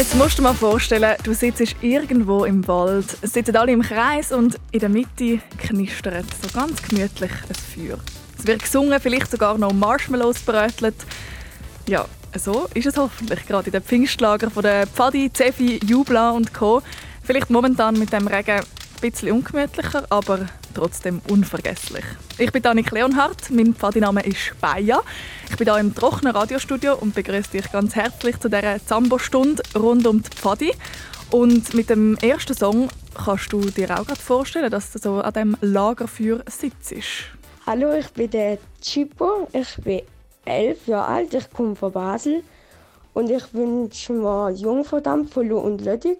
Jetzt musst du dir mal vorstellen, du sitzt irgendwo im Wald, es sitzen alle im Kreis und in der Mitte knistert so ganz gemütlich ein Feuer. Es wird gesungen, vielleicht sogar noch Marshmallows brötelt. Ja, so ist es hoffentlich, gerade in den Pfingstlager von der Pfadi, Zefi, Jubla und Co. Vielleicht momentan mit dem Regen ein bisschen ungemütlicher, aber trotzdem unvergesslich. Ich bin Annik Leonhardt, mein Pfadiname ist Baja. Ich bin hier im trockenen Radiostudio und begrüße dich ganz herzlich zu dieser Zambo-Stunde rund um die Pfadi. Und mit dem ersten Song kannst du dir auch gerade vorstellen, dass du so an diesem Lagerfeuer sitzt. Hallo, ich bin der Chipo. Ich bin elf Jahre alt, ich komme von Basel. Und ich wünsche mir Jungverdammt von Lu und Lödig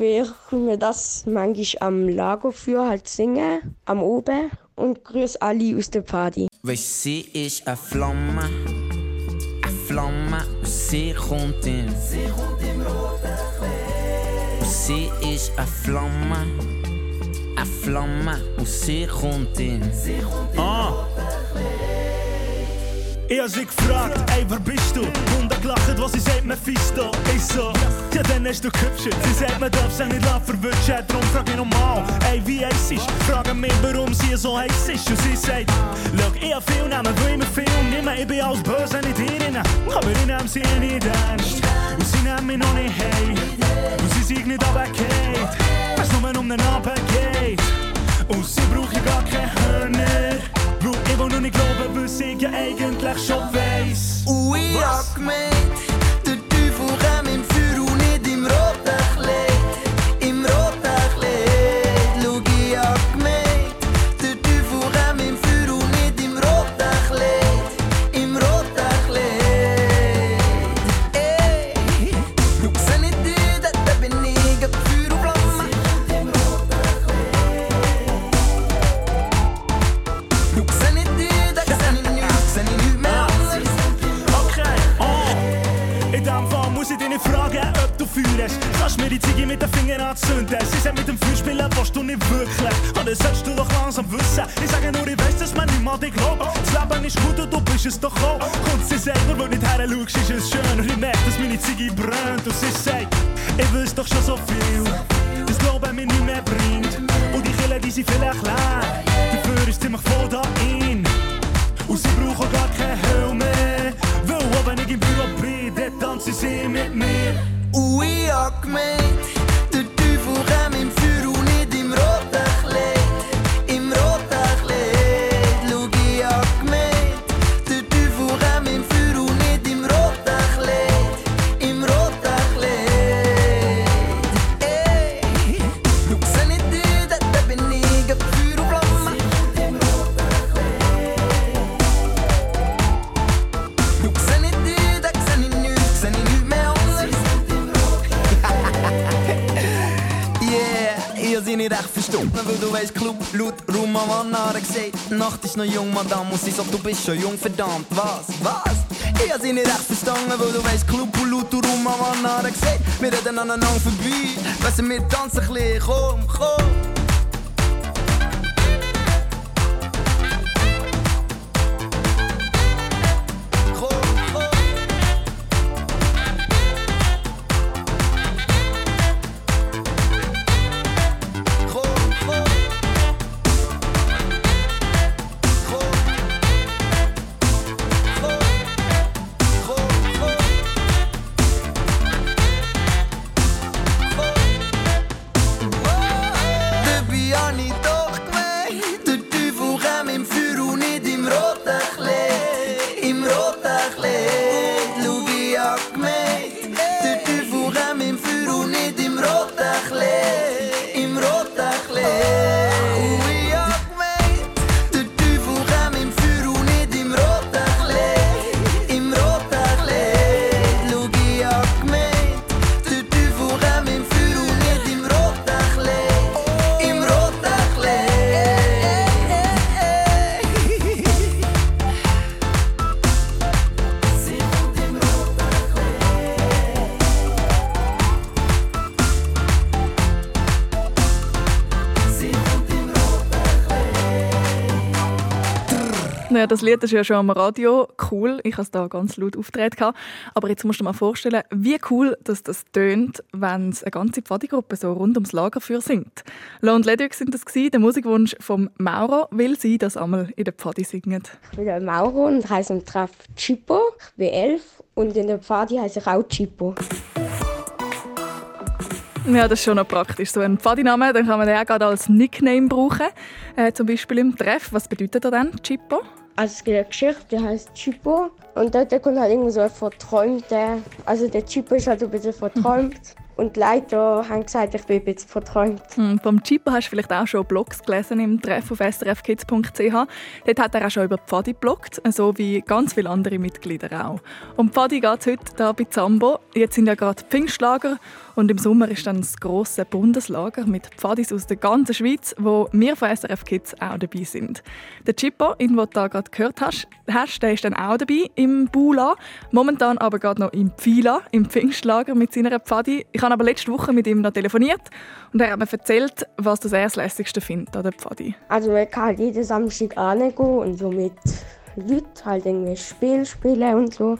weil ich mir das manchmal am Lagerfeuer halt singe, am Oben und grüße alle aus der Party. Wees, sie ist eine Flamme, eine Flamme und sie kommt in. Sie kommt im roten Kleid. Sie ist eine Flamme, eine Flamme und sie kommt in. Sie kommt im ah. roten ich hab sie gefragt, ey, wer bist du? Und er gelacht, was sie sagt, Mephisto. Ich so, ja, dann hast du gehübscht. Sie sagt, man darf sich nicht verwünschen. Darum frag ich nochmal, ey, wie heiß ist? Frage mich, warum sie so heiß ist. Und sie sagt, schau, ich hab viel nehmen, will immer viel nehmen. Ich bin alles böse, nicht ihr Aber ich nehm sie nicht ernst. Und sie nehmen mich noch nicht hey. Und sie sind nicht runtergefallen. Weil's nur um den Abend geht. Und sie braucht gar keine Hörner. Sie ja eigentlich schon weiss. Und ich hab ist noch jung, Madame, und sie sagt, du bist schon jung, verdammt, was, was? Ich hab sie nicht echt verstanden, weil du weißt, Club, laut, Raum am Anna gesagt, wir reden aneinander vorbei, weißt du, wir tanzen ein bisschen, komm, komm. Das Lied ist ja schon am Radio cool. Ich hatte es da ganz laut auftreten. Aber jetzt musst du dir mal vorstellen, wie cool dass das tönt, wenn es eine ganze Pfadigruppe so rund ums Lagerfeuer singt. Lone Ledwig sind das gewesen. Der Musikwunsch vom Mauro will sie das einmal in der Pfadi singen. Ich bin der Mauro und heiße im Treff Chipo. Ich bin elf und in der Pfadi heiße ich auch Chipo. Ja, das ist schon noch praktisch. So ein Pfadiname, den kann man den auch gerade als Nickname brauchen. Äh, zum Beispiel im Treff. Was bedeutet er dann, Chippo? Also es gibt eine Geschichte, die heißt Chipo. Und dort kommt halt irgendwie so ein verträumter... Also der Chipo ist halt ein bisschen verträumt. Und die Leute haben gesagt, ich bin bisschen verträumt. Hm, vom Chippo hast du vielleicht auch schon Blogs gelesen im Treff auf srfkids.ch. Dort hat er auch schon über Pfadi gebloggt, so wie ganz viele andere Mitglieder auch. Um Pfadi geht es heute hier bei Zambo. Jetzt sind ja gerade Pfingstlager und im Sommer ist dann das grosse Bundeslager mit Pfadis aus der ganzen Schweiz, wo wir von SRF Kids auch dabei sind. Der Chippo, den du gerade gehört hast, hast, der ist dann auch dabei im Bula, momentan aber gerade noch im Pfila, im Pfingstlager mit seiner Pfadi. Ich habe aber letzte Woche mit ihm noch telefoniert und er hat mir erzählt, was das er das Lässigste findet an der Pfadi. Also man kann halt jeden Samstag gehen und so mit Leuten halt irgendwie Spiel spielen und so.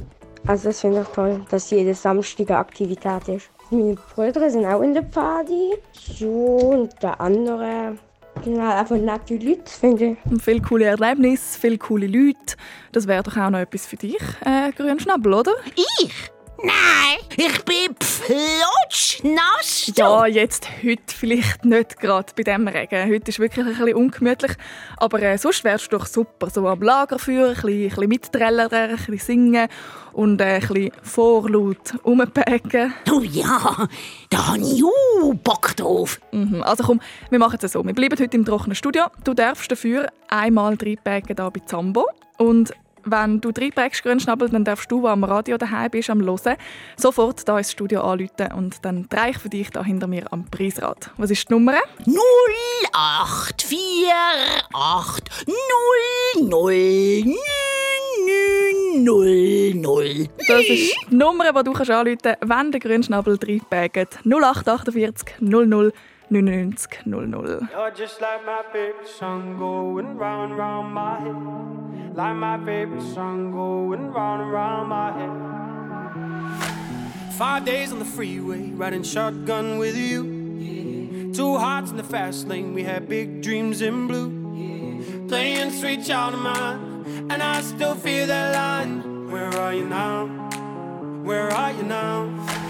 Also das finde ich toll, dass jede Samstag eine Aktivität ist. Meine Brüder sind auch in der Pfadi. So, und der andere sind halt einfach nette Leute, finde ich. Viele coole Erlebnisse, viele coole Leute. Das wäre doch auch noch etwas für dich, äh, Grünschnabel, oder? Ich? Nein, ich bin flutschnass. Ja, jetzt heute vielleicht nicht gerade bei dem Regen. Heute ist wirklich ein bisschen ungemütlich. Aber äh, sonst wärst du doch super. So am Lagerfeuer, ein bisschen, ein bisschen mitträllern, ein bisschen singen und äh, ein bisschen vorlaut rumpägen. Oh ja, da habe ich auch Bock drauf. Mhm. Also komm, wir machen es so. Wir bleiben heute im trockenen Studio. Du darfst dafür einmal reinpägen hier bei Zambo. Und wenn du reinprägst, Grünschnabel, dann darfst du, der am Radio daheim bist, am Hören, sofort hier ins Studio anrufen und dann drehe ich für dich da hinter mir am Preisrad. Was ist die Nummer? 0848 00 000. Das ist die Nummer, die du kannst anrufen kannst, wenn der Grünschnabel reinprägt. 0848 00 99 00. You're just like my favorite song going round round my head. Like my favorite song going round round my head. Five days on the freeway, riding shotgun with you. Two hearts in the fast lane, we had big dreams in blue. Playing sweet child of mine, and I still feel that line. Where are you now? Where are you now?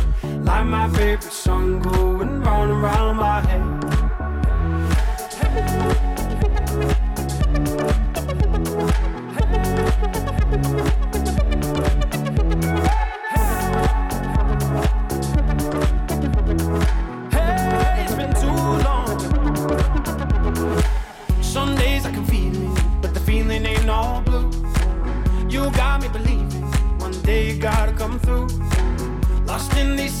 Like my favorite song going round and round my head. You got me believing one day you gotta come through. Lost in these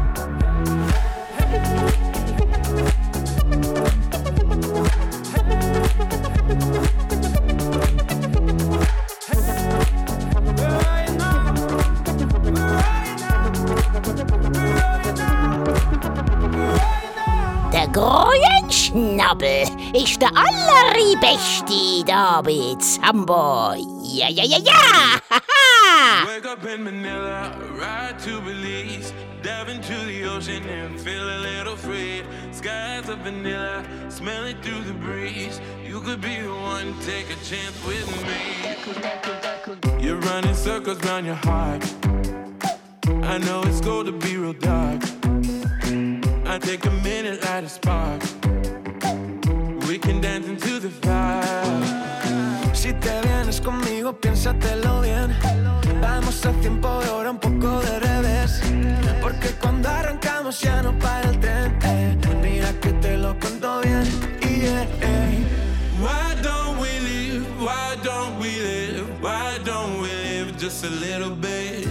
Grünschnabel ist der allerbeste da bei Zambo. Ja, ja, ja, ja! Wake up in Manila, ride to Belize, dive into the ocean and feel a little free. Skies of vanilla, smelling through the breeze. You could be the one, take a chance with me. You're running circles your heart. I know it's to be real dark. I take a minute, light a spark. Can dance into the fire. Si te vienes conmigo, piénsatelo bien. Vamos a tiempo de hora, un poco de revés. Porque cuando arrancamos ya no para el tren. eh. Mira que te lo cuento bien. Eh. Why don't we live? Why don't we live? Why don't we live just a little bit?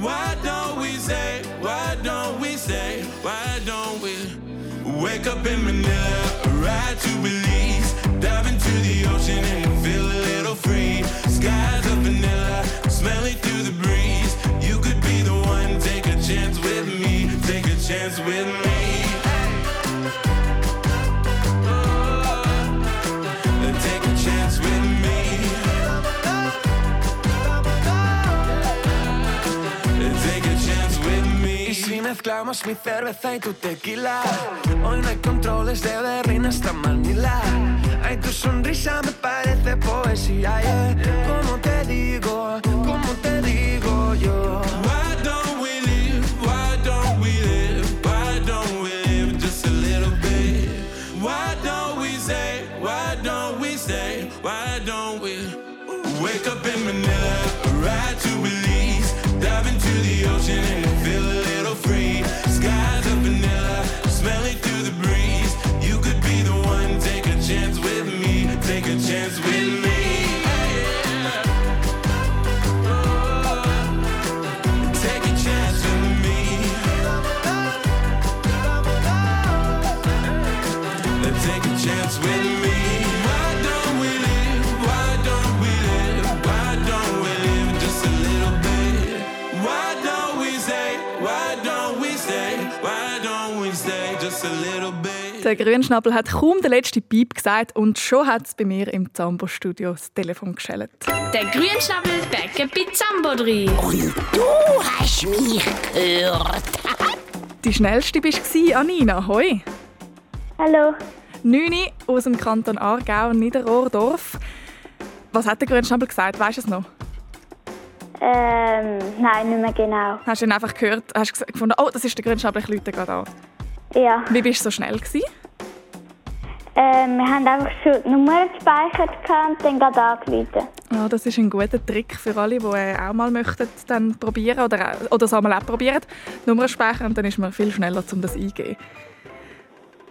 Why don't we say? Why don't we say? Why don't we wake up in Manila, ride to Belize, dive into the ocean and feel a little free? Mezclamos mi cerveza y tu tequila Hoy no hay controles de Berlín hasta Manila Ay, tu sonrisa me parece poesía, Como te digo, como te digo yo Why don't we live? Why don't we live? Why don't we live just a little bit? Why don't we say? Why don't we say? Why don't we wake up in Manila, ride to Belize, dive into the ocean Der Grünschnabel hat kaum den letzten Piep gesagt und schon hat es bei mir im Zambo-Studio das Telefon geschellt. Der Grünschnabel backe bei Zambo drin. Und du hast mich gehört. Die schnellste bist du, Anina. Hoi. Hallo. 9 aus dem Kanton Aargau, Niederrohrdorf. Was hat der Grünschnabel gesagt? Weißt du es noch? Ähm, nein, nicht mehr genau. Hast du ihn einfach gehört? Hast du gefunden, oh, das ist der Grünschnabel, ich rufe gerade an. Ja. Wie bist du so schnell gewesen? Ähm, wir haben einfach schon die Nummer gespeichert und dann gerade angerufen. Ja, das ist ein guter Trick für alle, die äh, auch mal möchten, dann probieren oder, auch- oder es einmal auch probieren. Die Nummer speichern und dann ist man viel schneller, um das eingeben.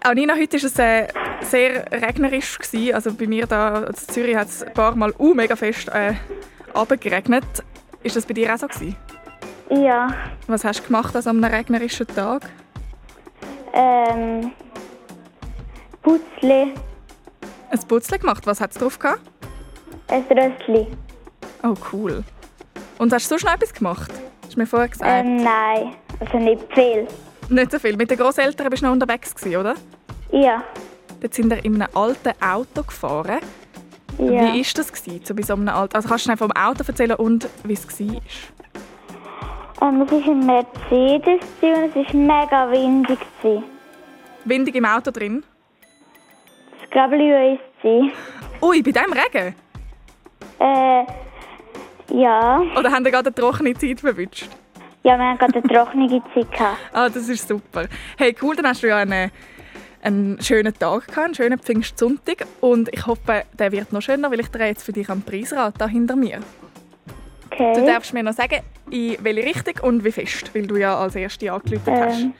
Auch Nina, heute war es äh, sehr regnerisch. Gewesen. Also bei mir da in Zürich hat es ein paar Mal uh, mega fest äh. Ist das bei dir auch so? Gewesen? Ja. Was hast du gemacht an so einem regnerischen Tag? Ähm, Putzli, Ein Putzle gemacht. Was hat es drauf gehabt? ein Röstli. Oh, cool. Und hast du sonst noch etwas gemacht? Hast du mir vorher gesagt. Ähm, nein, also nicht viel. Nicht so viel. Mit den Großeltern bist du noch unterwegs, gewesen, oder? Ja. Dort sind wir in einem alten Auto gefahren. Ja. Wie war das gewesen, so bei so einem alten... Also kannst du vom Auto erzählen und wie es war? Ähm, es war ein Mercedes und es war mega windig. gewesen. Windig im Auto drin. Ist Ui, bei diesem Regen? Äh, ja. Oder haben wir gerade eine trockene Zeit verwünscht? Ja, wir haben gerade eine trockene Zeit gehabt. Ah, das ist super. Hey, cool, dann hast du ja einen, einen schönen Tag gehabt, einen schönen Pfingstsonntag. Und ich hoffe, der wird noch schöner, weil ich drehe jetzt für dich am Preisrad da hinter mir. Okay. Du darfst mir noch sagen, in welche Richtung und wie fest, weil du ja als Erste hast. ähm,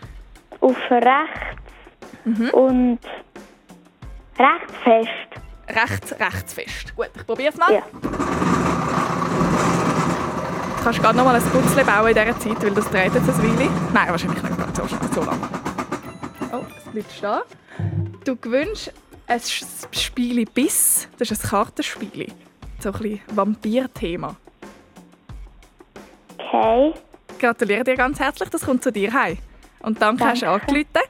auf rechts und recht fest. Rechts, rechts fest. Gut, ich probiere es mal. Ja. Du kannst gerade noch mal ein Putzle bauen in dieser Zeit, weil das dreht jetzt ein Weile. Nein, wahrscheinlich nicht gerade so, so lange. Oh, es bleibt stehen. Du gewünscht ein Spiel Biss. Das ist ein Kartenspiel. So ein bisschen Vampir-Thema. Okay. Gratuliere dir ganz herzlich, das kommt zu dir heim. Und danke, hast du Danke. angerufen.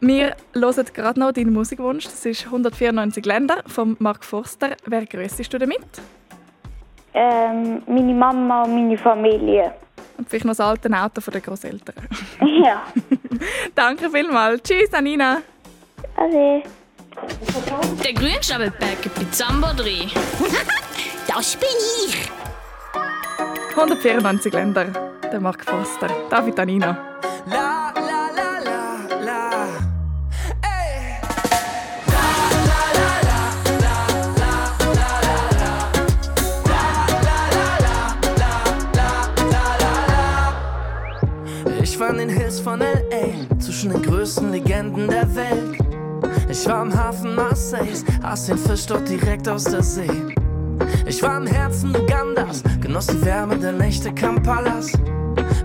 Wir hören gerade noch deinen Musikwunsch. Das ist 194 Länder von Mark Forster. Wer grüßest du damit? Ähm, meine Mama und meine Familie. Und vielleicht noch das alte Auto von den Großeltern. Ja. Danke vielmals. Tschüss, Anina. Ade. Der Grünschnabelberg bei Zambo 3. Das bin ich. 194 Länder. Der Mark Foster. David Anina. War in den Hills von L.A., zwischen den größten Legenden der Welt. Ich war am Hafen Marseilles, aß den Fisch dort direkt aus der See. Ich war im Herzen Ugandas, genoss die Wärme der Nächte Kampalas.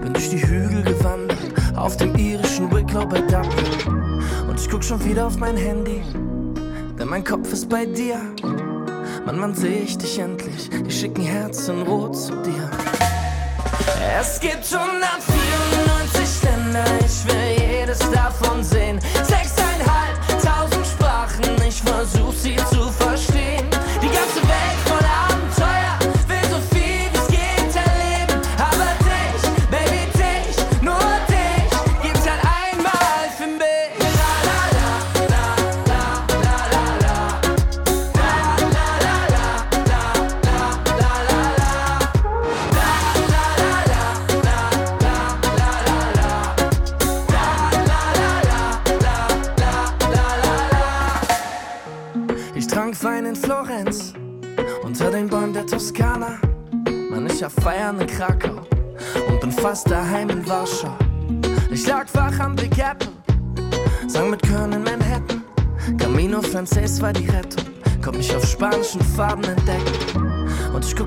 Bin durch die Hügel gewandert, auf dem irischen Wicklow bei Dublin. Und ich guck schon wieder auf mein Handy, denn mein Kopf ist bei dir. Mann, wann seh ich dich endlich? Ich schick ein Herz in Rot zu dir. Es gibt 194 Ich will jedes davon sehen.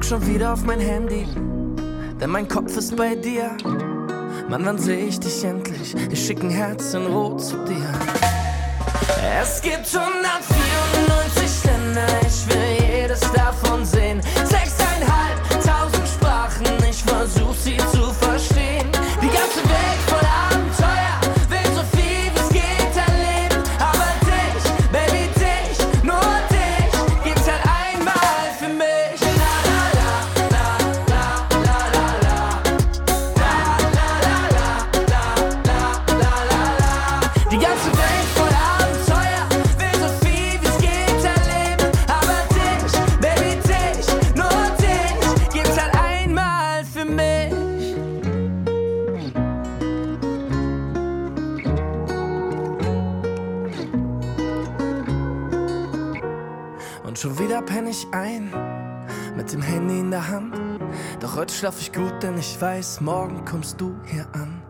Schon wieder auf mein Handy, denn mein Kopf ist bei dir. Mann, wann seh ich dich endlich? Ich schick ein Herz in Rot zu dir. Es gibt 194 Und schon wieder penn ich ein, mit dem Handy in der Hand. Doch heute schlaf ich gut, denn ich weiß, morgen kommst du hier an.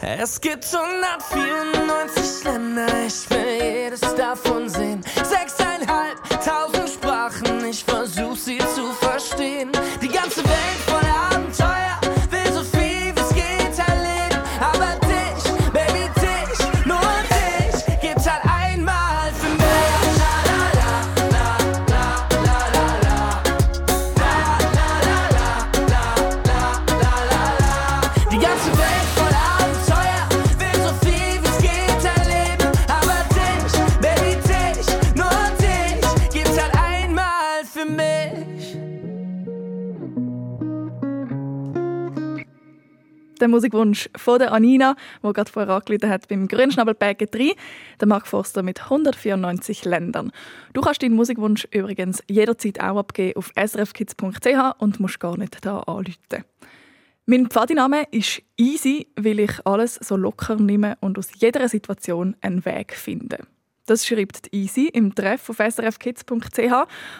Es gibt 194 Länder, ich will jedes davon sehen. Sechseinhalbtausend Sprachen, ich versuch sie zu verstehen. Die ganze Welt voller Der Musikwunsch von der Anina, wo gerade vorher angeleitet hat beim Grünschnabelbergen 3, der Mark Forster mit 194 Ländern. Du kannst deinen Musikwunsch übrigens jederzeit auch abgeben auf srfkids.ch und musst gar nicht da anrufen. Mein Pfadiname ist easy, weil ich alles so locker nehme und aus jeder Situation einen Weg finde. Das schreibt die Easy im Treff auf srfkids.ch.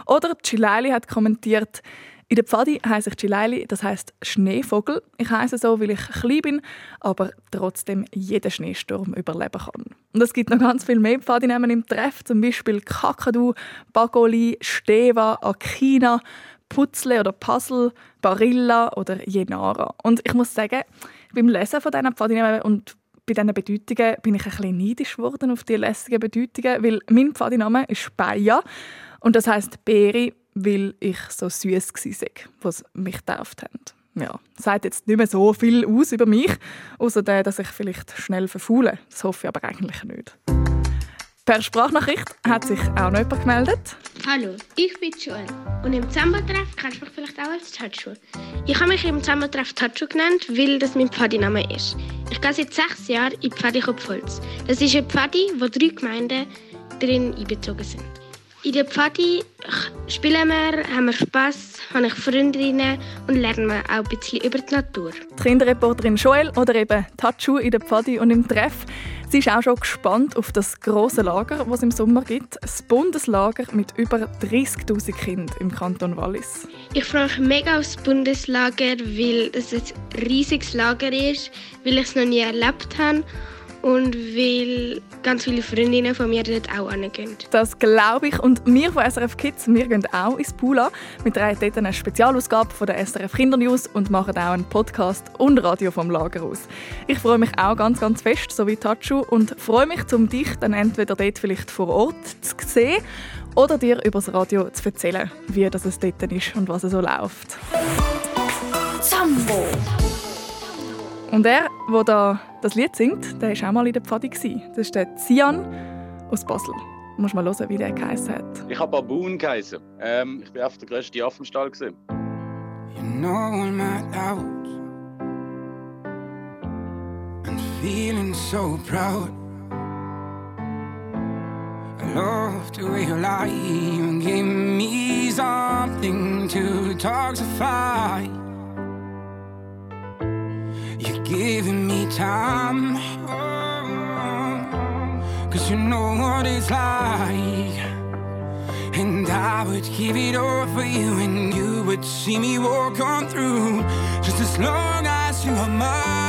Oder Chilaili hat kommentiert, in der Pfadi heisse ich Chilaili, das heißt Schneevogel. Ich heiße so, weil ich klein bin, aber trotzdem jeden Schneesturm überleben kann. Und es gibt noch ganz viel mehr Pfadinamen im Treff, zum Beispiel Kakadu, Bagoli, Steva, Akina, Putzle oder Puzzle, Barilla oder Jenara. Und ich muss sagen, beim Lesen von diesen Pfadinamen und bei diesen Bedeutungen bin ich ein bisschen neidisch geworden auf die lässigen Bedeutungen, weil mein Pfadiname ist Beja und das heißt Beere, weil ich so süß war, was mich getauft haben. Ja, sagt jetzt nicht mehr so viel aus über mich, außer dass ich vielleicht schnell verfaule. Das hoffe ich aber eigentlich nicht. Per Sprachnachricht hat sich auch noch jemand gemeldet. Hallo, ich bin Joel und im Dezembertreff kennst du mich vielleicht auch als Tatschu. Ich habe mich im Dezembertreff Tatschu genannt, weil das mein Pfadiname ist. Ich gehe seit sechs Jahren in Pfadi Kopfholz. Das ist ein Pfadi, wo drei Gemeinden drin einbezogen sind. In der Pfadi spielen wir, haben wir Spass, habe ich Freundinnen und lernen wir auch ein bisschen über die Natur. Die Kinderreporterin Joel oder eben Tatschu in der Pfadi und im Treff. Sie ist auch schon gespannt auf das große Lager, das es im Sommer gibt. Das Bundeslager mit über 30.000 Kindern im Kanton Wallis. Ich freue mich mega aufs Bundeslager, weil es ein riesiges Lager ist, weil ich es noch nie erlebt habe und weil ganz viele Freundinnen von mir dort auch hingehen. Das glaube ich. Und wir von SRF Kids, wir gehen auch ins Pula. Wir drehen dort eine Spezialausgabe von der SRF Kindernews und machen auch einen Podcast und Radio vom Lager aus. Ich freue mich auch ganz, ganz fest, so wie Tatschu, und freue mich, um dich dann entweder dort vielleicht vor Ort zu sehen oder dir über das Radio zu erzählen, wie das es dort ist und was es so läuft. Zambo. Und er, der da das Lied singt, der war auch mal in der Pfadi. Das ist der Zian aus Basel. Du musst mal hören, wie der geheißen hat. Ich habe Baboon geheißen. Ähm, ich war auf der grössten Affenstall. Gewesen. You know I'm not out and feeling so proud. I love the way you lie and give me something to toxify. Giving me time, oh, cause you know what it's like. And I would give it all for you, and you would see me walk on through just as long as you are mine.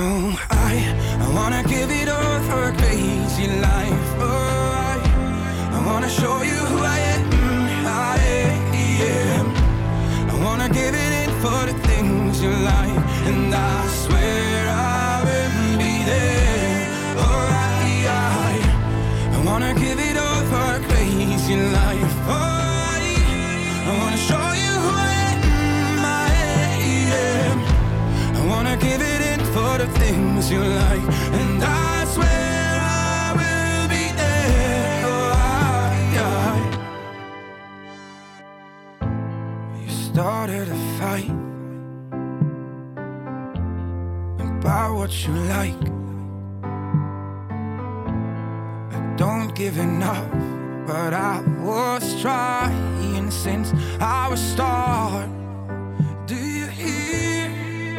Oh, I, I wanna give it all for a crazy life. Oh, I, I wanna show you who I am. I am. I wanna give it for the things you like, and I swear I will be there. Oh, I, I, I wanna give it all for a crazy life. Oh, I, I wanna show you who I am. I wanna give it in for the things you like, and I swear about what you like. I don't give enough, but I was trying since I was start. Do you hear?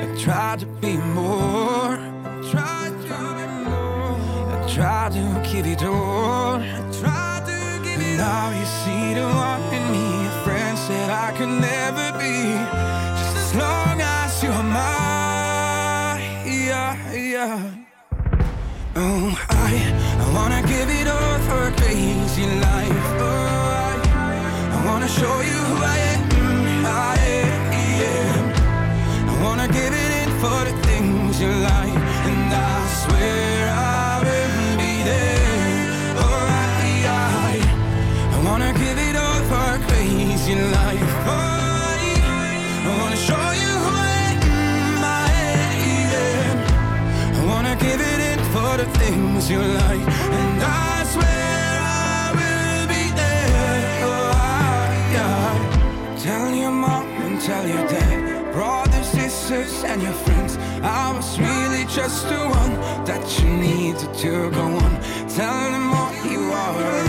I tried to be more. I tried to be more. I tried to give it all. I tried to give it Now you see the one in me. A friend said I could never be. Give it all for a crazy life. Oh, I, I wanna show you who I am. I am. I wanna give it in for the things you like, and I swear I will be there. Oh, I, I, I wanna give it all for a crazy life. Oh, I, I wanna show you who I am. I am. I wanna give it in for the things you like, and your friends. I was really just the one that you needed to go on. Tell them all you are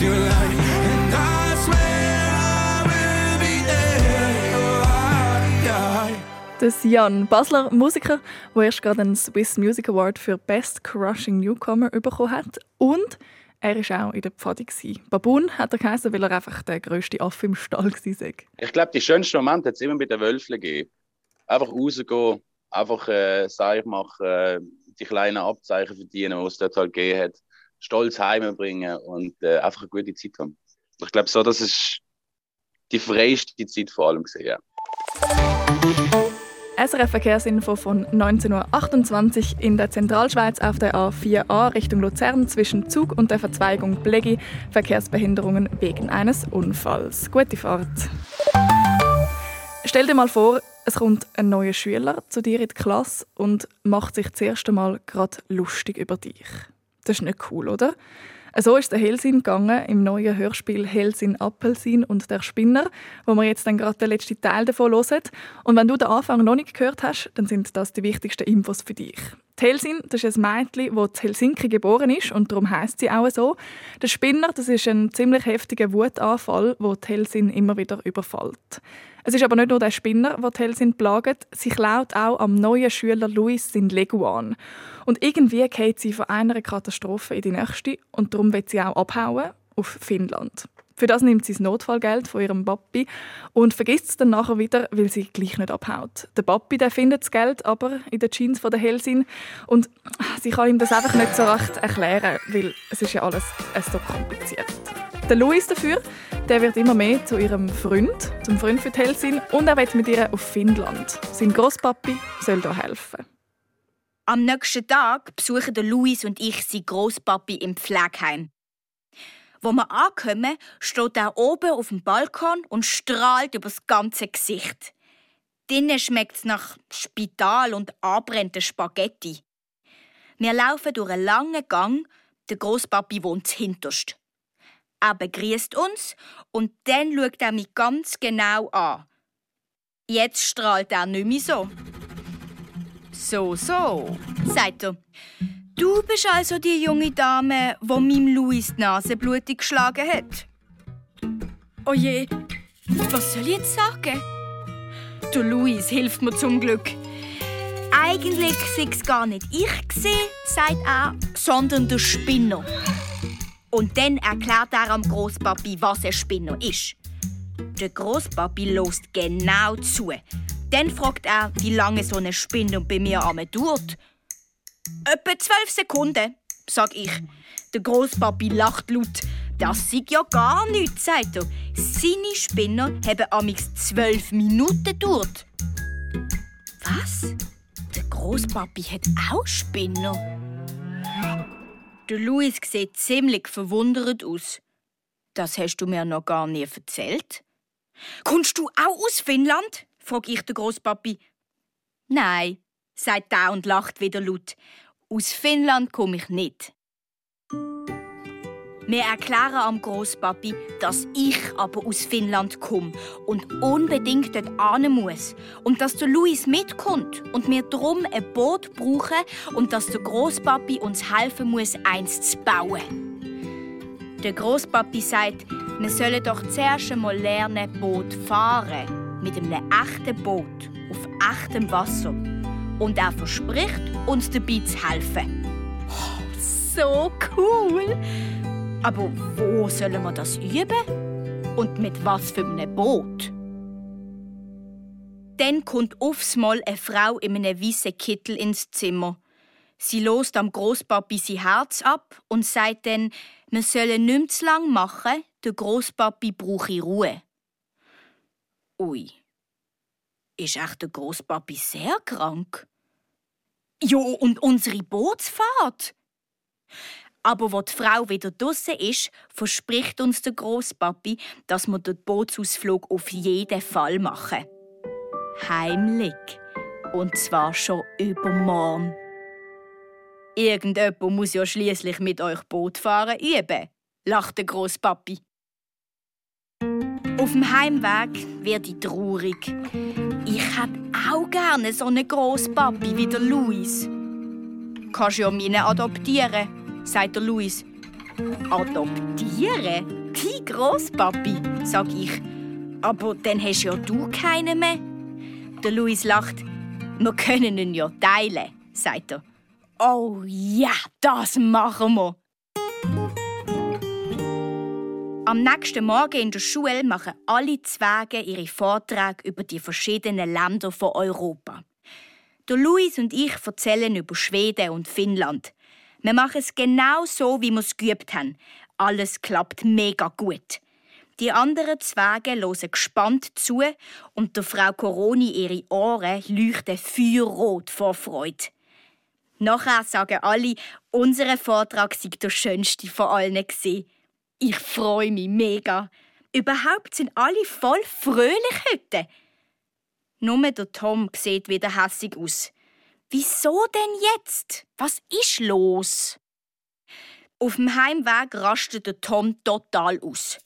you like, and I swear I will be there. Oh. Das Jan Basler, Musiker, der erst gerade einen Swiss Music Award für Best Crushing Newcomer bekommen hat. Und Er war auch in der Pfade. Baboon hat er geheißen, weil er einfach der grösste Affe im Stall war. Ich glaube, die schönsten Momente hat es immer bei den Wölfen gegeben. Einfach rausgehen, einfach äh, Seich machen, äh, die kleinen Abzeichen verdienen, die es dort halt gegeben hat, stolz heimbringen und äh, einfach eine gute Zeit haben. Ich glaube, so, das ist die freiste Zeit vor allem gesehen. Ja. SRF Verkehrsinfo von 19.28 Uhr in der Zentralschweiz auf der A4a Richtung Luzern zwischen Zug und der Verzweigung Blegi Verkehrsbehinderungen wegen eines Unfalls. Gute Fahrt. Stell dir mal vor, es kommt ein neuer Schüler zu dir in die Klasse und macht sich das erste Mal gerade lustig über dich. Das ist nicht cool, oder? So ist der Hellsinn gegangen im neuen Hörspiel Hellsinn Appelsin und der Spinner, wo wir jetzt dann gerade den letzten Teil davon hören. Und wenn du den Anfang noch nicht gehört hast, dann sind das die wichtigsten Infos für dich. Die Helsin, das ist ein Mädchen, das in Helsinki geboren ist und darum heißt sie auch so. Der Spinner, das ist ein ziemlich heftiger Wutanfall, wo die Helsin immer wieder überfällt. Es ist aber nicht nur der Spinner, der die Helsin plagt, sie klaut auch am neuen Schüler Luis sein Lego an. Und irgendwie geht sie von einer Katastrophe in die nächste und darum wird sie auch abhauen auf Finnland. Für das nimmt sie das Notfallgeld von ihrem Papi und vergisst es dann nachher wieder, weil sie gleich nicht abhaut. Der Papi der findet das Geld aber in den Jeans von der Helsin und sie kann ihm das einfach nicht so recht erklären, weil es ist ja alles so kompliziert. Der Louis dafür, der wird immer mehr zu ihrem Freund, zum Freund für Helsin und er will mit ihr auf Finnland. Sein Großpapi soll da helfen. Am nächsten Tag besuchen Luis und ich sein Großpapi im Pflegeheim. Wo wir ankommen, steht er oben auf dem Balkon und strahlt über das ganze Gesicht. Drinnen schmeckt es nach Spital und anbrennten Spaghetti. Wir laufen durch einen langen Gang, der Großpapi wohnt hinterst. Er begrüßt uns und dann schaut er mich ganz genau an. Jetzt strahlt er nicht mehr so. So, so, sagt er. Du bist also die junge Dame, wo meinem Louis die Nase blutig geschlagen hat. Oh je, was soll ich jetzt sagen? Der Louis hilft mir zum Glück. Eigentlich sei es gar nicht ich sagt er, sondern der Spinner. Und dann erklärt er am Großpapi, was ein Spinner ist. Der Großpapi lost genau zu. Dann fragt er, wie lange so eine Spinner bei mir am dauert. Etwa zwölf Sekunden, sag ich. Der Großpapi lacht laut. Das sieht ja gar nichts, sagt er. Seine Spinner haben amix zwölf Minuten gedauert. Was? Der Großpapi hat auch Spinner? Der Luis sieht ziemlich verwundert aus. Das hast du mir noch gar nie erzählt. Kommst du auch aus Finnland? frag ich den Großpapi. Nein, sagt er und lacht wieder laut. Aus Finnland komme ich nicht. Wir erklären am Großpapi, dass ich aber aus Finnland komme und unbedingt dort hin muss. Und dass der Luis mitkommt und wir darum ein Boot brauchen und dass der Großpapi uns helfen muss, eins zu bauen. Der Großpapi sagt, wir sollen doch zuerst einmal lernen, Boot fahren. Mit einem echten Boot, auf echtem Wasser. Und er verspricht, uns dabei zu helfen. Oh, so cool! Aber wo sollen wir das üben? Und mit was für einem Boot? Dann kommt aufs Mal eine Frau in einem weißen Kittel ins Zimmer. Sie lost am Großpapi sein Herz ab und sagt dann, wir sollen nicht zu lang machen, der Großpapi brauche Ruhe. Ui, ist echt der Großpapi sehr krank? Jo, und unsere Bootsfahrt? Aber wo die Frau wieder draussen ist, verspricht uns der Großpapi, dass wir den Bootsausflug auf jeden Fall machen. Heimlich. Und zwar schon übermorgen. Irgendjemand muss ja schließlich mit euch Bootfahren üben, lacht der Großpapi. Auf dem Heimweg werde ich traurig. Ich hätte auch gerne so einen Großpapi wie der Luis. Kannst ja meine adoptieren sagt der Luis. Adoptieren? Die Großpapi, sag ich. Aber dann hast ja du keinen mehr. Der Luis lacht. Wir können ihn ja teilen, sagt er. Oh ja, das machen wir. Am nächsten Morgen in der Schule machen alle Zwerge ihre Vorträge über die verschiedenen Länder von Europa. Der Luis und ich erzählen über Schweden und Finnland. Wir machen es genau so, wie wir es geübt haben. Alles klappt mega gut. Die anderen Zwerge hören gespannt zu und der Frau Coroni ihre Ohren leuchten feuerrot vor Freude. Nachher sagen alle, unser Vortrag sei der schönste von allen gewesen. Ich freue mich mega. Überhaupt sind alle voll fröhlich heute. Nur der Tom sieht wieder hässig aus. Wieso denn jetzt? Was ist los? Auf dem Heimweg rastet der Tom total aus.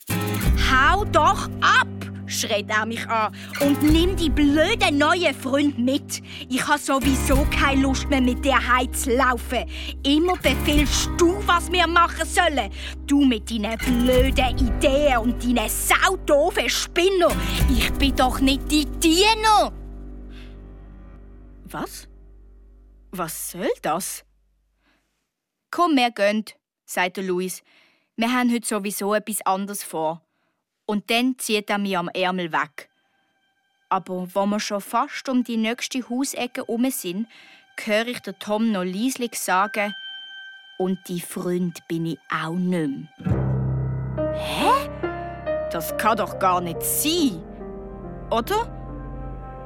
Hau doch ab! schreit er mich an. Und nimm die blöden neuen Freund mit. Ich habe sowieso keine Lust mehr, mit dir heimzulaufen. Immer befehlst du, was wir machen sollen. Du mit deinen blöden Ideen und deinen saudoofen Spinner. Ich bin doch nicht die Diener. Was? Was soll das? Komm, wir gehen, sagte Luis. Wir haben heute sowieso etwas anderes vor und dann zieht er mich am Ärmel weg. Aber wo wir schon fast um die nächste Hausecke herum sind, höre ich den Tom noch leislich sagen, und die Freund bin ich auch nicht mehr. Hä? Das kann doch gar nicht sein. Oder?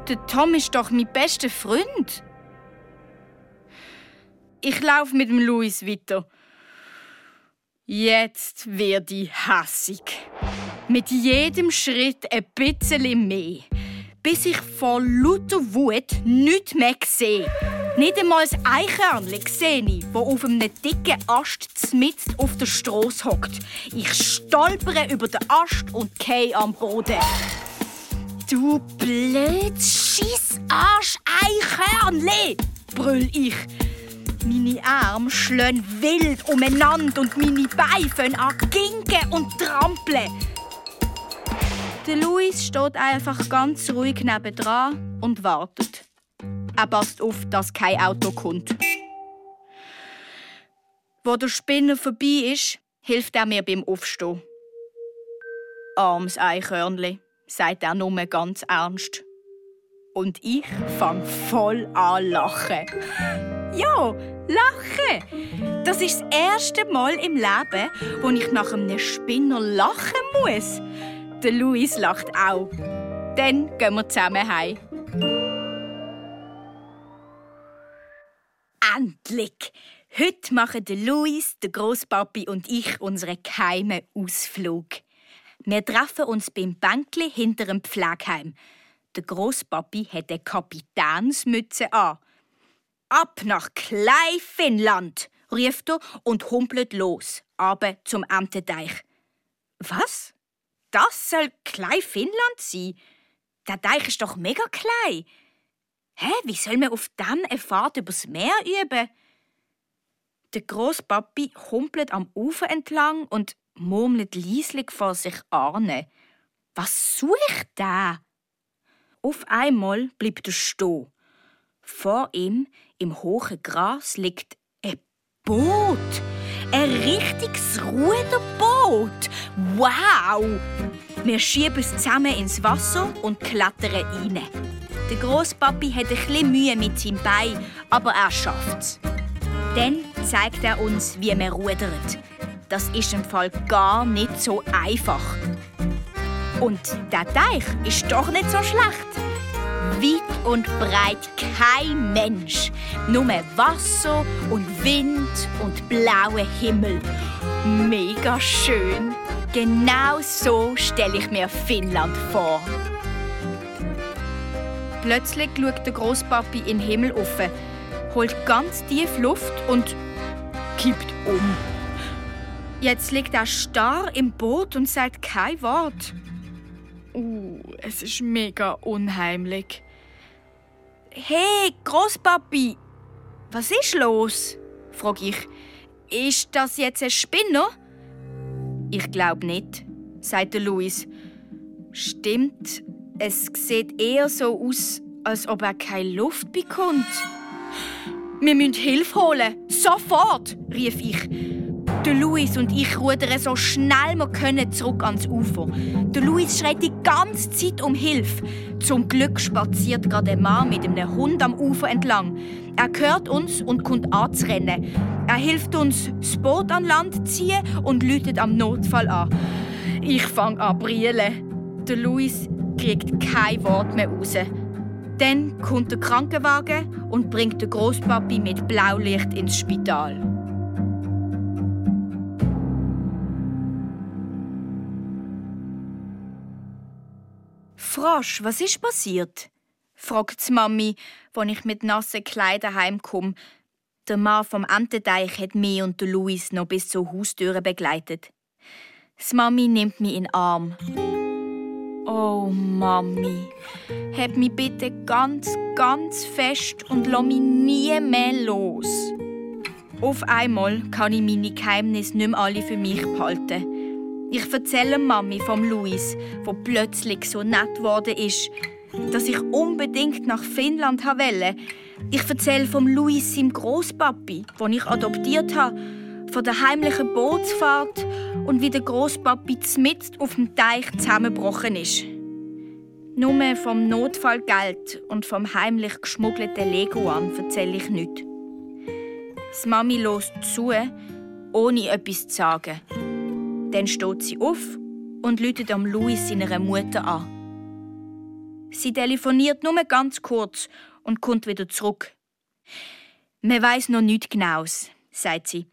Der Tom ist doch mein bester Freund. Ich laufe mit dem Louis weiter. Jetzt werde ich hassig. Mit jedem Schritt ein bisschen mehr. Bis ich vor lauter Wut nichts mehr sehe. Nicht einmal das Eichhörnchen sehe ich, das auf einem dicken Ast mitten auf der Straße hockt. Ich stolpere über den Ast und gehe am Boden. Du blödes Schissarsch Eichhörnchen! brüll ich. Meine Arme schlönen wild umeinander und meine Beine fangen an ginken und trampeln. Der Luis steht einfach ganz ruhig nebendran und wartet. Er passt auf, dass kein Auto kommt. Wo der Spinner vorbei ist, hilft er mir beim Aufstehen. Armes Eichhörnli, sagt er nur ganz ernst. Und ich fang voll an lachen. Ja, lachen! Das ist das erste Mal im Leben, wo ich nach einem Spinner lachen muss. Der Luis lacht auch. Dann gehen wir zusammen heim. Endlich! Heute machen der Luis, der Großpapi und ich unseren geheimen Ausflug. Wir treffen uns beim Bänkli hinter dem Pflegeheim. Der Großpapi hat eine Kapitänsmütze an. Ab nach Kleinfinnland, rief er und humpelt los, aber zum Amtedeich. Was? Das soll klein Finnland sein? Der Teich ist doch mega klein. Hä, wie soll man auf dem eine Fahrt übers Meer üben? Der Großpapi humpelt am Ufer entlang und murmelt leislich vor sich an. Was sucht da? Auf einmal bleibt er stehen. Vor ihm im hohen Gras liegt ein Boot. Ein richtiges Ruderboot. Wow! Wir schieben es zusammen ins Wasser und klettern rein. Der Großpapi hat ein bisschen Mühe mit seinem Bein, aber er schafft's. Dann zeigt er uns, wie man rudert. Das ist im Fall gar nicht so einfach. Und der Teich ist doch nicht so schlecht. Weit und breit kein Mensch. Nur Wasser und Wind und blauer Himmel. Mega schön. Genau so stelle ich mir Finnland vor. Plötzlich schaut der Großpapi in den Himmel auf, holt ganz tief Luft und kippt um. Jetzt liegt er starr im Boot und sagt kein Wort. Uh, es ist mega unheimlich. Hey, Großpapi, was ist los? frage ich. Ist das jetzt ein Spinner? Ich glaube nicht, sagt Luis. Stimmt, es sieht eher so aus, als ob er keine Luft bekommt. Wir müssen Hilfe holen, sofort, rief ich. Der Luis und ich rudern so schnell wir können zurück ans Ufer. Der Luis schreit die ganze Zeit um Hilfe. Zum Glück spaziert gerade ein Mann mit einem Hund am Ufer entlang. Er hört uns und kommt anzurennen. Er hilft uns, das Boot an Land zu ziehen und läutet am Notfall an. Ich fange an zu. Der Luis kriegt kein Wort mehr raus. Dann kommt der Krankenwagen und bringt den Großpapi mit Blaulicht ins Spital. Frosch, was ist passiert? fragt Mami, wenn ich mit nassen Kleidern heimkomme. Der Mann vom Ententeich hat mich und Luis noch bis zur Haustür begleitet. Die Mami nimmt mich in den Arm. Oh, Mami, heb mich bitte ganz, ganz fest und lass mich nie mehr los. Auf einmal kann ich meine Geheimnisse nicht mehr alle für mich behalten. Ich erzähle Mami vom Luis, wo plötzlich so nett geworden ist, dass ich unbedingt nach Finnland wollte. Ich erzähle vom Luis, seinem Großpapi, den ich adoptiert habe, von der heimlichen Bootsfahrt und wie der Großpapi mit auf dem Teich zusammengebrochen ist. Nur vom Notfallgeld und vom heimlich geschmuggelten Lego an erzähle ich nichts. Das Mami lost zu, ohne etwas zu sagen. Dann steht sie auf und läutet am Louis seiner Mutter an. Sie telefoniert nur ganz kurz und kommt wieder zurück. Man weiß noch nichts Genaues, sagt sie.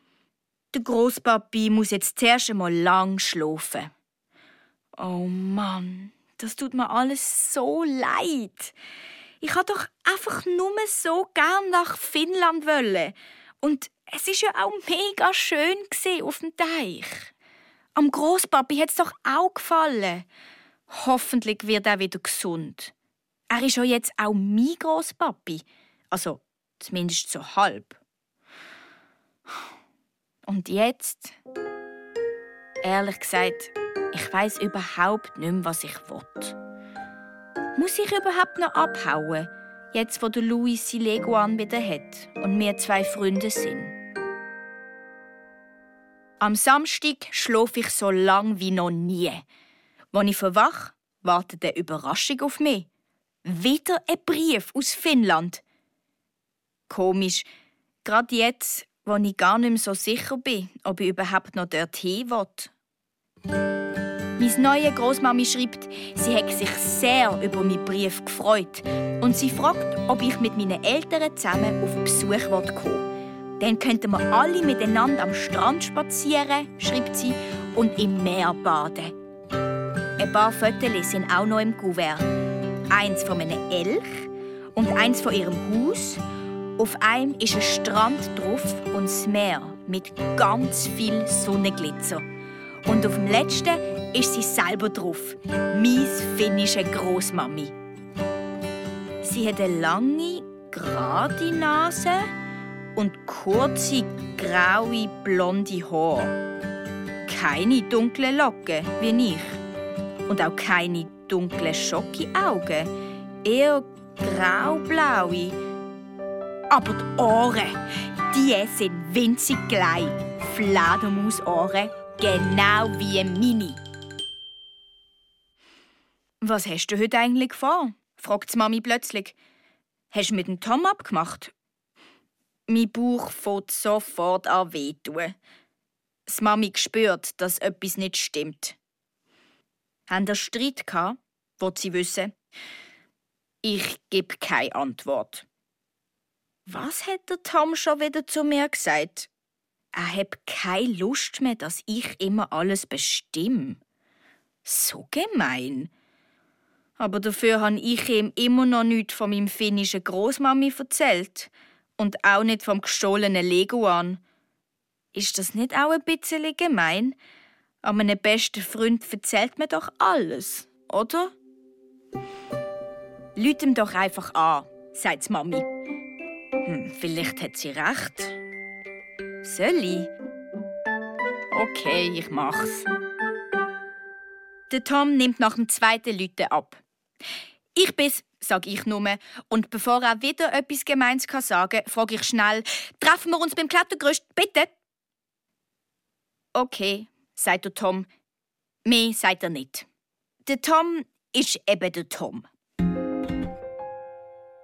Der Großpapi muss jetzt zuerst einmal lang schlafen. Oh Mann, das tut mir alles so leid. Ich wollte doch einfach nur so gern nach Finnland wollen. Und es ist ja auch mega schön auf dem Teich. Am Großpapi hat's doch auch gefallen. Hoffentlich wird er wieder gesund. Er ist ja jetzt auch mein Großpapi. Also zumindest so halb. Und jetzt? Ehrlich gesagt, ich weiß überhaupt nicht mehr, was ich will. Muss ich überhaupt noch abhauen, jetzt wo der Louis sein Lego wieder hat und wir zwei Freunde sind? Am Samstag schlafe ich so lang wie noch nie. Wenn ich verwach, wartet eine Überraschung auf mich. Wieder ein Brief aus Finnland. Komisch, gerade jetzt, wo ich gar nicht mehr so sicher bin, ob ich überhaupt noch dorthin will. Meine neue Großmami schreibt, sie hätte sich sehr über meinen Brief gefreut und sie fragt, ob ich mit meinen Eltern zusammen auf Besuch kommen will. Dann könnten wir alle miteinander am Strand spazieren, schreibt sie, und im Meer baden. Ein paar Fotos sind auch noch im Kuvert. Eins von einem Elch und eins von ihrem Haus. Auf einem ist ein Strand drauf und das Meer mit ganz viel Sonnenglitzer. Und auf dem letzten ist sie selber drauf, mies finnische Großmami. Sie hat eine lange, gerade Nase und kurze, graue, blonde Haare. Keine dunklen Locken wie ich. Und auch keine dunklen Schocki-Augen. Eher graublaue. Aber die Ohren, die sind winzig klein. Fledermausohren, genau wie Mini. Was hast du heute eigentlich vor? fragt Mami plötzlich. Hast du mit dem Tom abgemacht? Mein Bauch fängt sofort an weh tun. Das Mami spürt, dass etwas nicht stimmt. Haben ihr Streit gehabt? Wollt sie wissen? Ich gebe keine Antwort. Was hat der Tom schon wieder zu mir gesagt? Er hat keine Lust mehr, dass ich immer alles bestimme. So gemein. Aber dafür habe ich ihm immer noch nichts von meinem finnischen Großmami erzählt und auch nicht vom gestohlenen Lego an. Ist das nicht auch ein bisschen gemein? An meinem besten Freund erzählt mir doch alles, oder? Lüt ihm doch einfach an, sagt Mami. Hm, vielleicht hat sie recht. Soll ich? Okay, ich mach's. Der Tom nimmt nach dem zweiten Lüten ab. Ich bin's, sage ich nur. Und bevor er wieder etwas Gemeins kann sagen, frage ich schnell: Treffen wir uns beim Klettergerüst, bitte? Okay, sagt der Tom. Mehr sagt er nicht. Der Tom ist eben der Tom.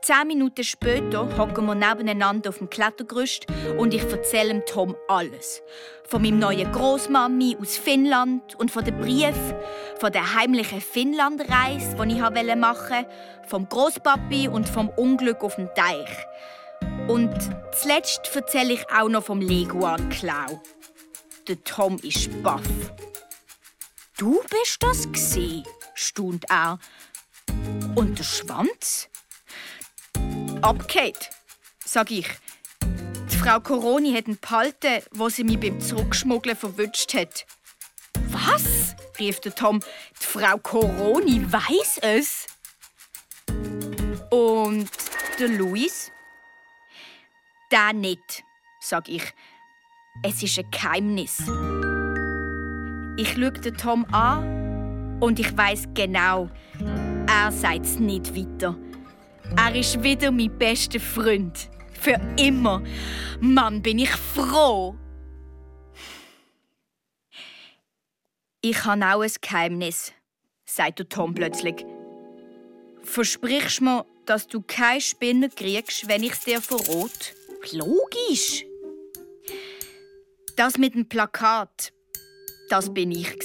Zehn Minuten später hocken wir nebeneinander auf dem Klettergerüst und ich erzähle Tom alles. Von meinem neuen Großmami aus Finnland und von dem Brief, von der heimlichen Finnlandreise, die ich machen wollte, vom Großpapi und vom Unglück auf dem Teich. Und zuletzt erzähle ich auch noch vom Leguan-Klau. Der Tom ist baff. Du bist das gsi, staunt er. Und der Schwanz? Abgeht, sag ich. Die Frau Coroni hat ihn behalten, wo sie mich beim Zurückschmuggeln verwünscht hat. Was? rief der Tom. Die Frau Coroni weiß es. Und der Luis? Der nicht, sag ich. Es ist ein Geheimnis. Ich schaue den Tom an und ich weiß genau, er sagt es nicht weiter. Er ist wieder mein bester Freund. Für immer. Mann, bin ich froh. Ich habe auch ein Geheimnis, sagt Tom plötzlich. Versprichst mir, dass du keine Spinner kriegst, wenn ich es dir verrate? Logisch. Das mit dem Plakat, das bin ich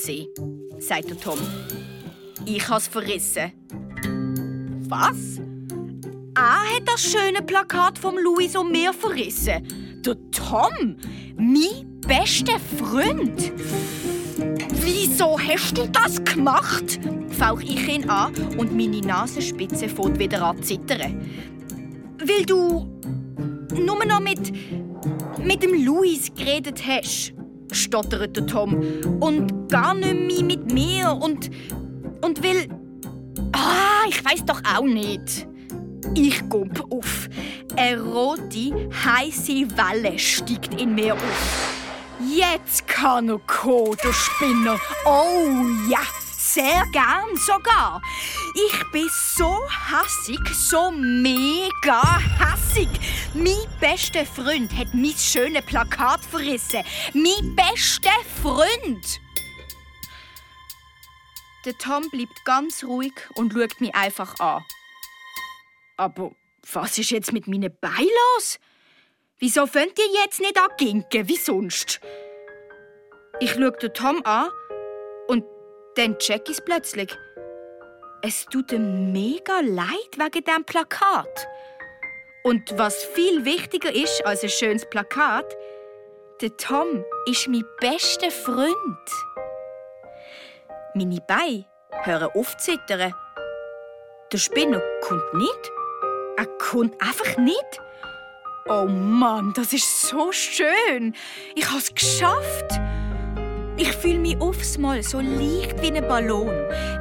sagt Tom. Ich has verrissen. Was? Er hat das schöne Plakat vom Louis und mir verrissen. Der Tom, mein bester Freund. Wieso hast du das gemacht? fauch ich ihn an und meine Nasenspitze fängt wieder an zu zittern. Weil du nur noch mit, mit dem Luis geredet hast, stottert der Tom. Und gar nicht mehr mit mir und, und will... Ah, ich weiß doch auch nicht. Ich gump auf. Eine rote, heiße Welle steigt in mir auf. Jetzt kann er kommen, der Spinner. Oh ja! sehr gern sogar. Ich bin so hassig, so mega hassig. Mein bester Freund hat mein schönes Plakat verrissen. Mein bester Freund. Der Tom bleibt ganz ruhig und schaut mich einfach an. Aber was ist jetzt mit meinen Beinen los? Wieso könnt ihr jetzt nicht anginken, wie sonst? Ich schaue den Tom an und dann check ich plötzlich. Es tut ihm mega leid wegen dem Plakat. Und was viel wichtiger ist als ein schönes Plakat, der Tom ist mein bester Freund. Meine Beine hören auf zittern. Der Spinner kommt nicht. Er kommt einfach nicht. Oh Mann, das ist so schön. Ich habe es geschafft. Ich fühle mich aufs Mal so leicht wie ein Ballon.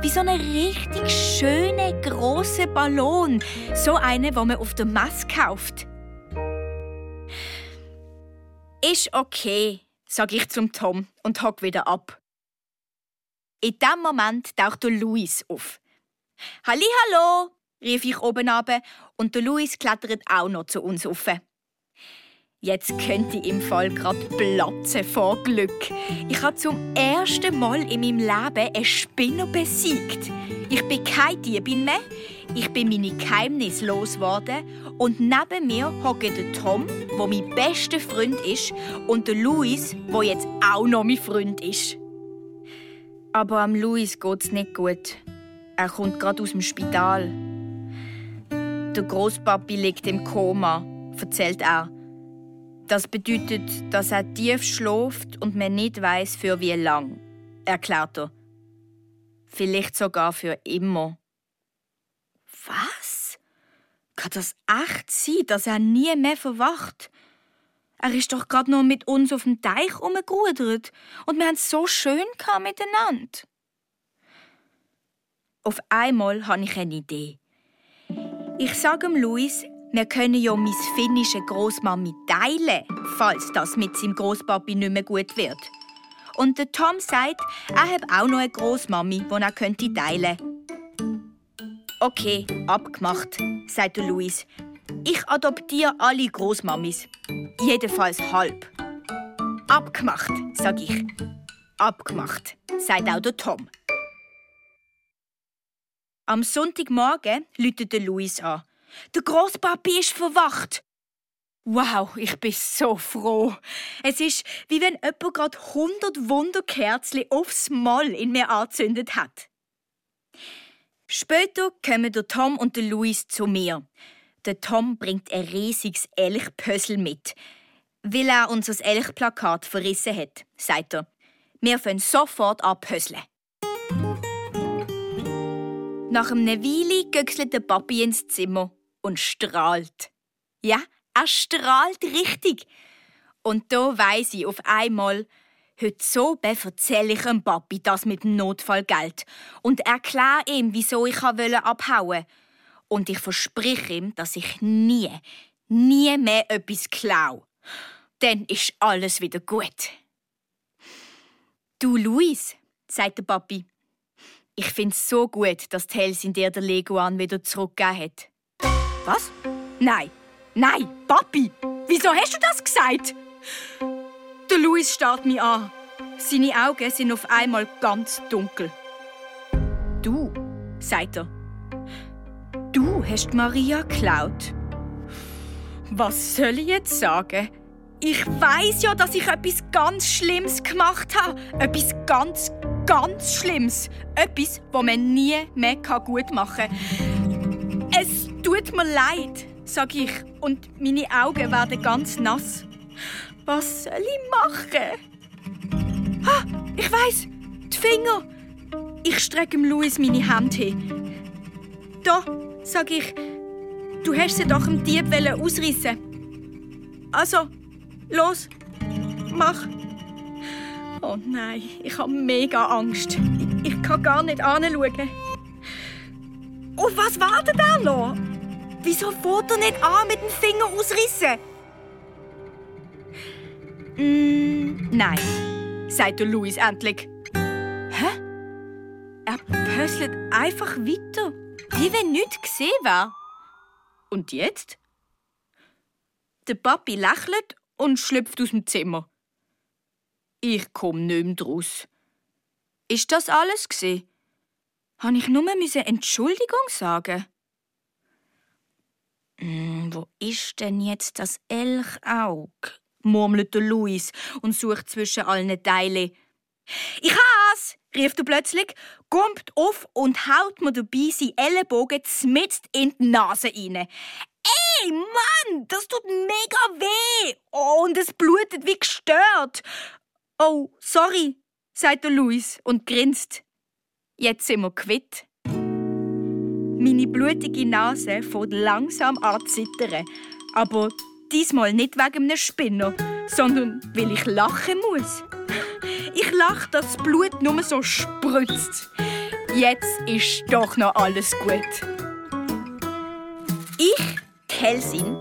Wie so ein richtig schöner, großer Ballon. So eine, wo man auf der Messe kauft. Ist okay, sag ich zum Tom und hock wieder ab. In dem Moment taucht der Luis auf. Halli, hallo, rief ich oben ab und der Luis klettert auch noch zu uns auf. Jetzt könnte ich im Fall gerade platzen vor Glück. Ich habe zum ersten Mal in meinem Leben eine Spinner besiegt. Ich bin keine Diebin mehr. Ich bin meine Geheimnisse losgeworden. Und neben mir hockt der Tom, der mein bester Freund ist, und der Luis, der jetzt auch noch mein Freund ist. Aber am Luis geht's nicht gut. Er kommt gerade aus dem Spital. Der Großpapi liegt im Koma, erzählt er. Das bedeutet, dass er tief schläft und man nicht weiß für wie lang, erklärt er. Vielleicht sogar für immer. Was? Kann das echt sein, dass er nie mehr verwacht? Er ist doch gerade noch mit uns auf dem Teich umgerudert und wir haben es so schön miteinander. Auf einmal habe ich eine Idee. Ich sage Luis, wir können ja meine finnische Großmami teilen, falls das mit seinem Großpapi nicht mehr gut wird. Und der Tom sagt, er hat auch noch eine Großmami, die er könnte teilen. Okay, abgemacht, sagt Luis. Ich adoptiere alle Großmamis. Jedenfalls halb. Abgemacht, sag ich. Abgemacht, sagt auch der Tom. Am Sonntagmorgen läutet Luis an. Der Großpapi ist verwacht. Wow, ich bin so froh. Es ist, wie wenn jemand gerade 100 Wunderkerzen aufs Mal in mir angezündet hat. Später kommen der Tom und der Luis zu mir. Der Tom bringt ein riesiges Elchpössel mit, weil er unser Elchplakat verrissen hat, sagt er. Wir fangen sofort an pösseln. Nach einem Weile göckselt der Papi ins Zimmer und strahlt. Ja, er strahlt richtig. Und da weiss ich auf einmal, heute so erzähle ich dem Papi das mit dem Notfallgeld und erkläre ihm, wieso ich abhauen wollte. Und ich verspreche ihm, dass ich nie, nie mehr etwas klaue. Dann ist alles wieder gut. Du, Luis, sagt der Papi, ich find's so gut, dass Helsin dir der Leguan wieder zurückgegeben hat. Was? Nein, nein, Papi! Wieso hast du das gesagt? Der Luis starrt mich an. Seine Augen sind auf einmal ganz dunkel. Du, sagt er. Du hast Maria geklaut. Was soll ich jetzt sagen? Ich weiß ja, dass ich etwas ganz Schlimmes gemacht habe. Etwas ganz, ganz Schlimmes. Etwas, das man nie mehr gut machen kann. Es tut mir leid, sage ich, und meine Augen werden ganz nass. Was soll ich machen? Ah, ich weiß, die Finger. Ich strecke Louis meine Hand hin. Da, sage ich, du hast sie doch im Dieb ausrissen. Also, los, mach. Oh nein, ich habe mega Angst. Ich, ich kann gar nicht anschauen. Oh, was wartet er noch? Wieso fährt er nicht an mit dem Finger ausrissen? Mm, nein, sagt der Louis endlich. Hä? Er pösselt einfach weiter, wie wenn nichts gesehen wäre. Und jetzt? Der Papi lächelt und schlüpft aus dem Zimmer. Ich komme nicht mehr draus. Ist das alles gsi? Han ich nur Entschuldigung sagen? Mm, wo ist denn jetzt das Elchaug? murmelt der Luis und sucht zwischen allen Teilen. Ich has! rief er plötzlich, kommt auf und haut mir dabei seinen Ellenbogen mitten in die Nase rein. Ey, Mann, das tut mega weh! Oh, und es blutet wie gestört. Oh, sorry, sagt der Luis und grinst. Jetzt sind wir quitt. Meine blutige Nase fängt langsam an zu zittern. Aber diesmal nicht wegen einem Spinner, sondern weil ich lachen muss. Ich lache, dass das Blut nur so spritzt. Jetzt ist doch noch alles gut. Ich, Kelsin,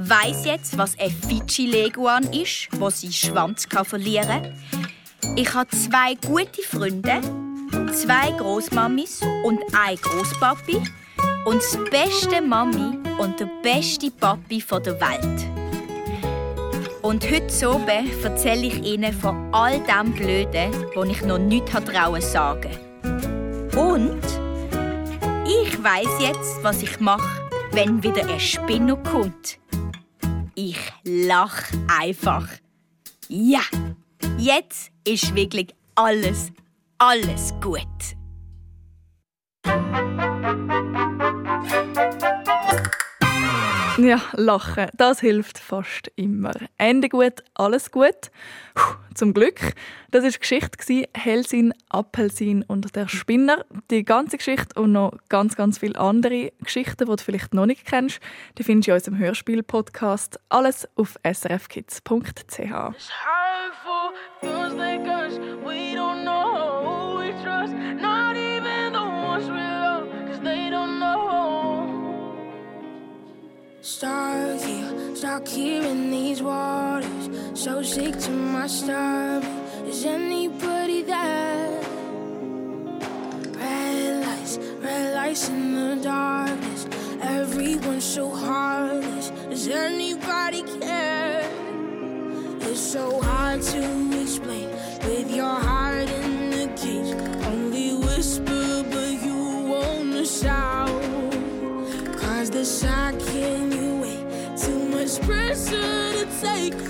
weiß jetzt, was ein Fidschi-Leguan ist, wo sie Schwanz verlieren kann. Ich habe zwei gute Freunde, zwei Großmamis und ein Großpapi und das beste Mami und der beste Papi der Welt. Und heute oben erzähle ich Ihnen von all dem Blöden, wo ich noch nicht trauen sagen. Und ich weiß jetzt, was ich mache, wenn wieder ein Spinner kommt. Ich lach einfach. Ja, jetzt ist wirklich alles alles gut. Ja, lachen, das hilft fast immer. Ende gut, alles gut. Puh, zum Glück. Das die Geschichte Hellsin, Appelsin und der Spinner. Die ganze Geschichte und noch ganz, ganz viele andere Geschichten, die du vielleicht noch nicht kennst, die findest du in unserem Hörspiel-Podcast. Alles auf srfkids.ch. Stuck here, stuck here in these waters. So sick to my stomach. Is anybody there? Red lights, red lights in the darkness. Everyone's so heartless. Does anybody care? It's so hard to explain with your heart in the cage. Pressure to take.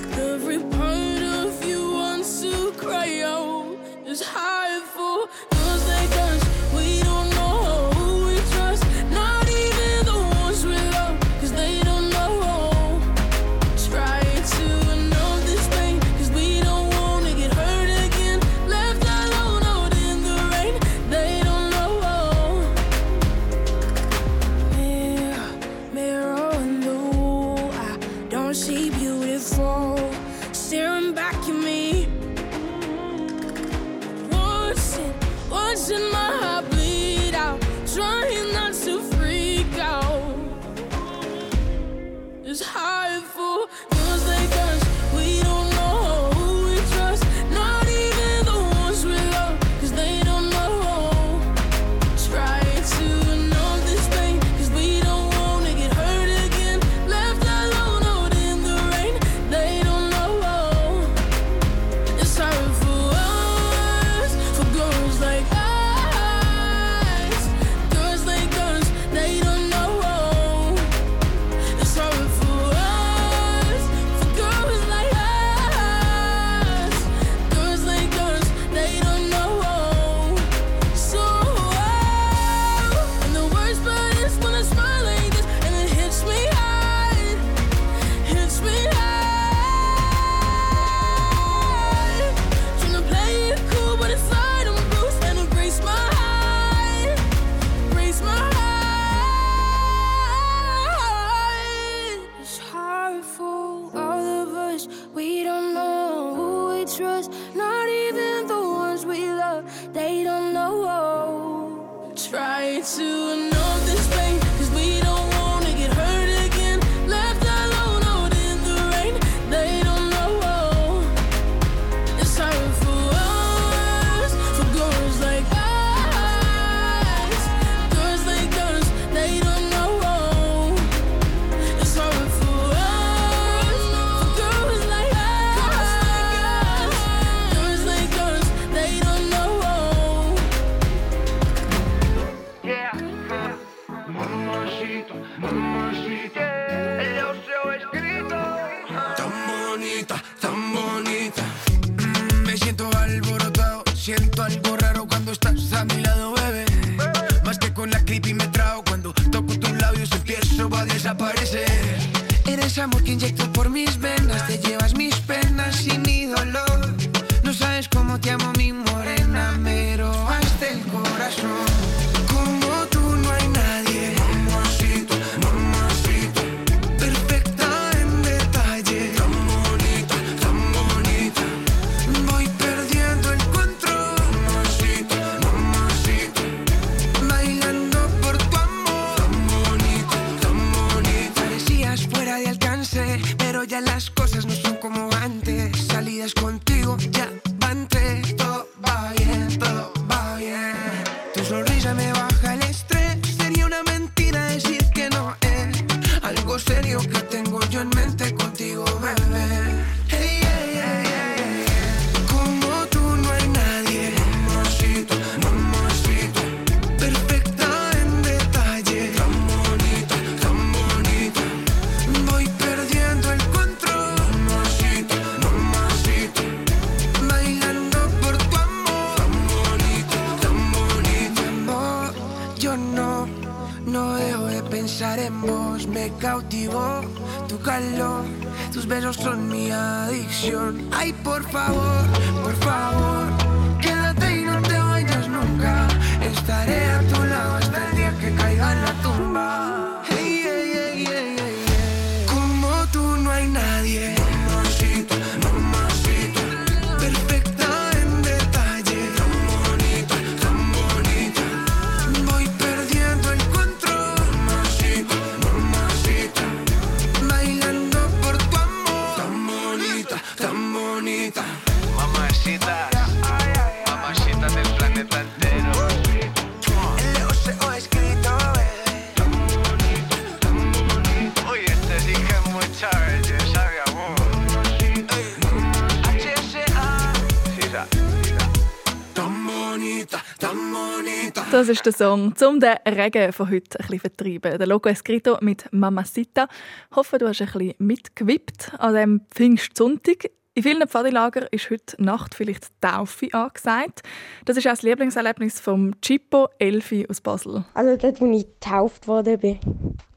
Das ist der Song, um den Regen von heute ein bisschen vertreiben. Der Loco Escrito mit Mamacita. Ich hoffe, du hast ein bisschen mitgewippt an diesem Pfingstsonntag. In vielen Pfadilagern ist heute Nacht vielleicht Taufe angesagt. Das ist auch das Lieblingserlebnis vom Chippo Elfi aus Basel. Also dort, wo ich getauft worden bin.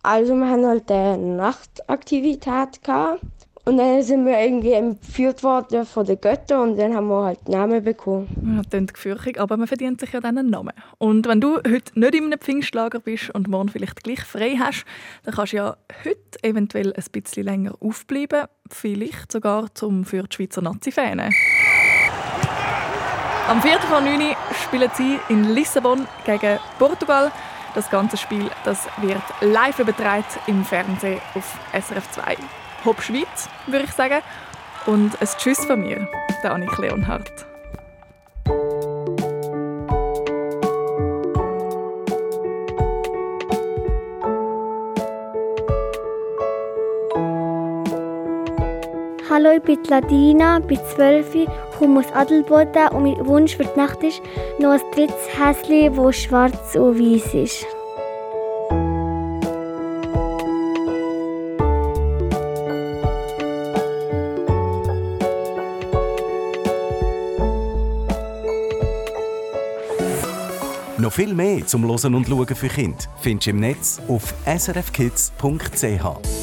Also wir haben halt eine Nachtaktivität gehabt. Und dann sind wir irgendwie entführt worden von den Göttern und dann haben wir halt Namen bekommen. Ja, klingt gefürchtig, aber man verdient sich ja dann einen Namen. Und wenn du heute nicht in einem Pfingstlager bist und morgen vielleicht gleich frei hast, dann kannst du ja heute eventuell ein bisschen länger aufbleiben. Vielleicht sogar zum für die Schweizer Nazi-Fans. Am 4. von 9. spielen sie in Lissabon gegen Portugal. Das ganze Spiel das wird live übertragen im Fernsehen auf SRF 2. Hopp Schweiz, würde ich sagen. Und ein Tschüss von mir, der Annik Leonhardt. Hallo, ich bin Ladina, bin 12, komme aus Adelboden und mein Wunsch für die Nacht ist noch ein drittes Häschen, das schwarz und weiß ist. Noch viel mehr zum Losen und Schauen für Kinder findest du im Netz auf srfkids.ch.